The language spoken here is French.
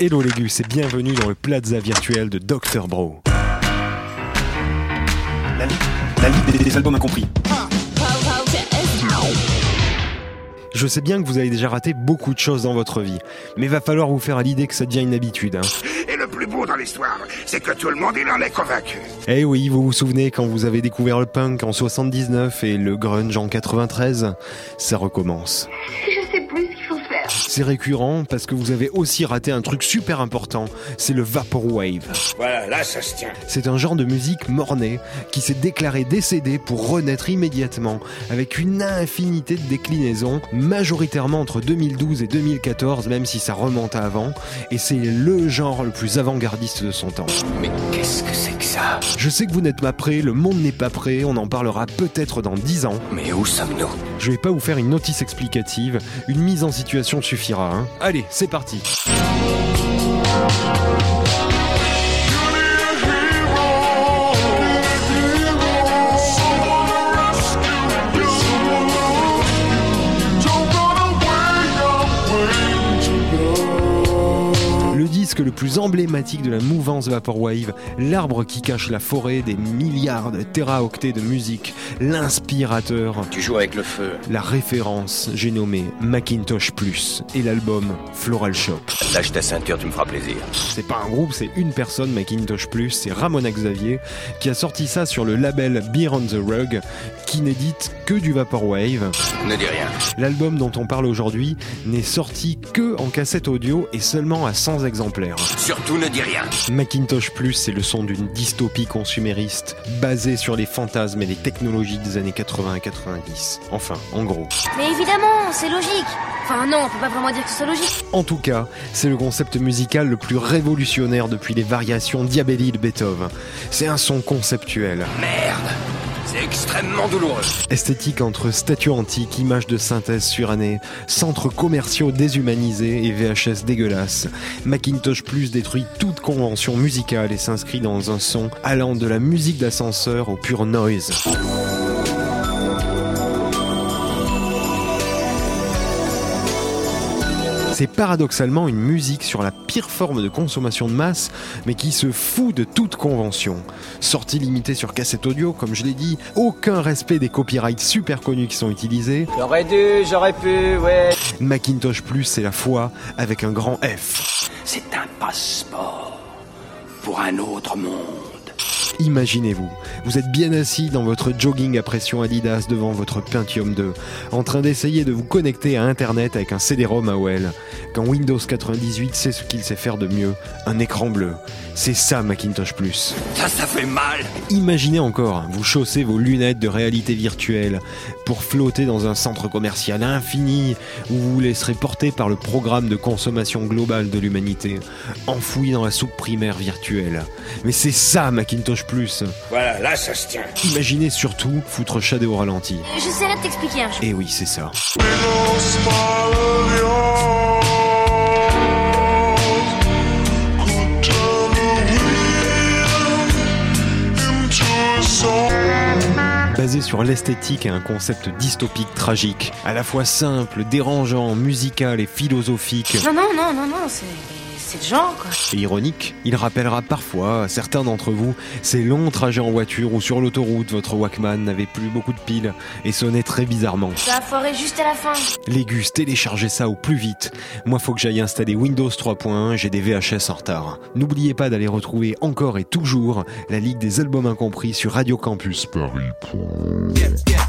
Hello les gus et bienvenue dans le plaza virtuel de Dr Bro. La, li- la liste des, des albums incompris. Je sais bien que vous avez déjà raté beaucoup de choses dans votre vie, mais va falloir vous faire à l'idée que ça devient une habitude. Hein. Et le plus beau dans l'histoire, c'est que tout le monde il en est convaincu. Eh oui, vous vous souvenez quand vous avez découvert le punk en 79 et le grunge en 93 Ça recommence. C'est récurrent parce que vous avez aussi raté un truc super important, c'est le Vaporwave. Voilà, là ça se tient. C'est un genre de musique mornée qui s'est déclaré décédé pour renaître immédiatement avec une infinité de déclinaisons, majoritairement entre 2012 et 2014, même si ça remonte à avant, et c'est le genre le plus avant-gardiste de son temps. Mais qu'est-ce que c'est que ça? Je sais que vous n'êtes pas prêts, le monde n'est pas prêt, on en parlera peut-être dans 10 ans. Mais où sommes-nous? Je vais pas vous faire une notice explicative, une mise en situation suffira. Hein. Allez, c'est parti. Le plus emblématique de la mouvance Vaporwave, l'arbre qui cache la forêt des milliards de téraoctets de musique, l'inspirateur, Tu joues avec le feu. la référence, j'ai nommé Macintosh Plus et l'album Floral Shop. Lâche ta ceinture, tu me feras plaisir. C'est pas un groupe, c'est une personne, Macintosh Plus, c'est Ramona Xavier, qui a sorti ça sur le label Beer on the Rug, qui n'édite que du Vaporwave. Ne dis rien. L'album dont on parle aujourd'hui n'est sorti que en cassette audio et seulement à 100 exemplaires. Surtout ne dis rien. Macintosh Plus, c'est le son d'une dystopie consumériste basée sur les fantasmes et les technologies des années 80 et 90. Enfin, en gros. Mais évidemment, c'est logique. Enfin non, on peut pas vraiment dire que ce soit logique. En tout cas, c'est le concept musical le plus révolutionnaire depuis les variations Diabelli de Beethoven. C'est un son conceptuel, Merde C'est extrêmement douloureux. esthétique entre statues antiques, images de synthèse surannées, centres commerciaux déshumanisés et VHS dégueulasses. Macintosh Plus détruit toute convention musicale et s'inscrit dans un son allant de la musique d'ascenseur au pur noise. C'est paradoxalement une musique sur la pire forme de consommation de masse, mais qui se fout de toute convention. Sortie limitée sur cassette audio, comme je l'ai dit, aucun respect des copyrights super connus qui sont utilisés. J'aurais dû, j'aurais pu, ouais. Macintosh Plus, c'est la foi avec un grand F. C'est un passeport pour un autre monde. Imaginez-vous, vous êtes bien assis dans votre jogging à pression Adidas devant votre Pentium 2, en train d'essayer de vous connecter à Internet avec un CD-ROM AOL, quand Windows 98 sait ce qu'il sait faire de mieux, un écran bleu. C'est ça Macintosh Plus. Ça, ça fait mal. Imaginez encore, vous chaussez vos lunettes de réalité virtuelle pour flotter dans un centre commercial infini où vous vous laisserez porter par le programme de consommation globale de l'humanité, enfoui dans la soupe primaire virtuelle. Mais c'est ça Macintosh Plus. Voilà, là ça se tient. Imaginez surtout foutre Shadow au ralenti. J'essaierai de t'expliquer un jour. Et oui, c'est ça. Basé sur l'esthétique et un concept dystopique tragique, à la fois simple, dérangeant, musical et philosophique, Non, non, non, non, non, c'est. C'est le genre, quoi. et ironique, il rappellera parfois à certains d'entre vous ces longs trajets en voiture où sur l'autoroute votre Walkman n'avait plus beaucoup de piles et sonnait très bizarrement. Ça a foiré juste à la fin. Les gus, téléchargez ça au plus vite. Moi, faut que j'aille installer Windows 3.1, j'ai des VHS en retard. N'oubliez pas d'aller retrouver encore et toujours la Ligue des albums incompris sur Radio Campus Paris. Yeah, yeah.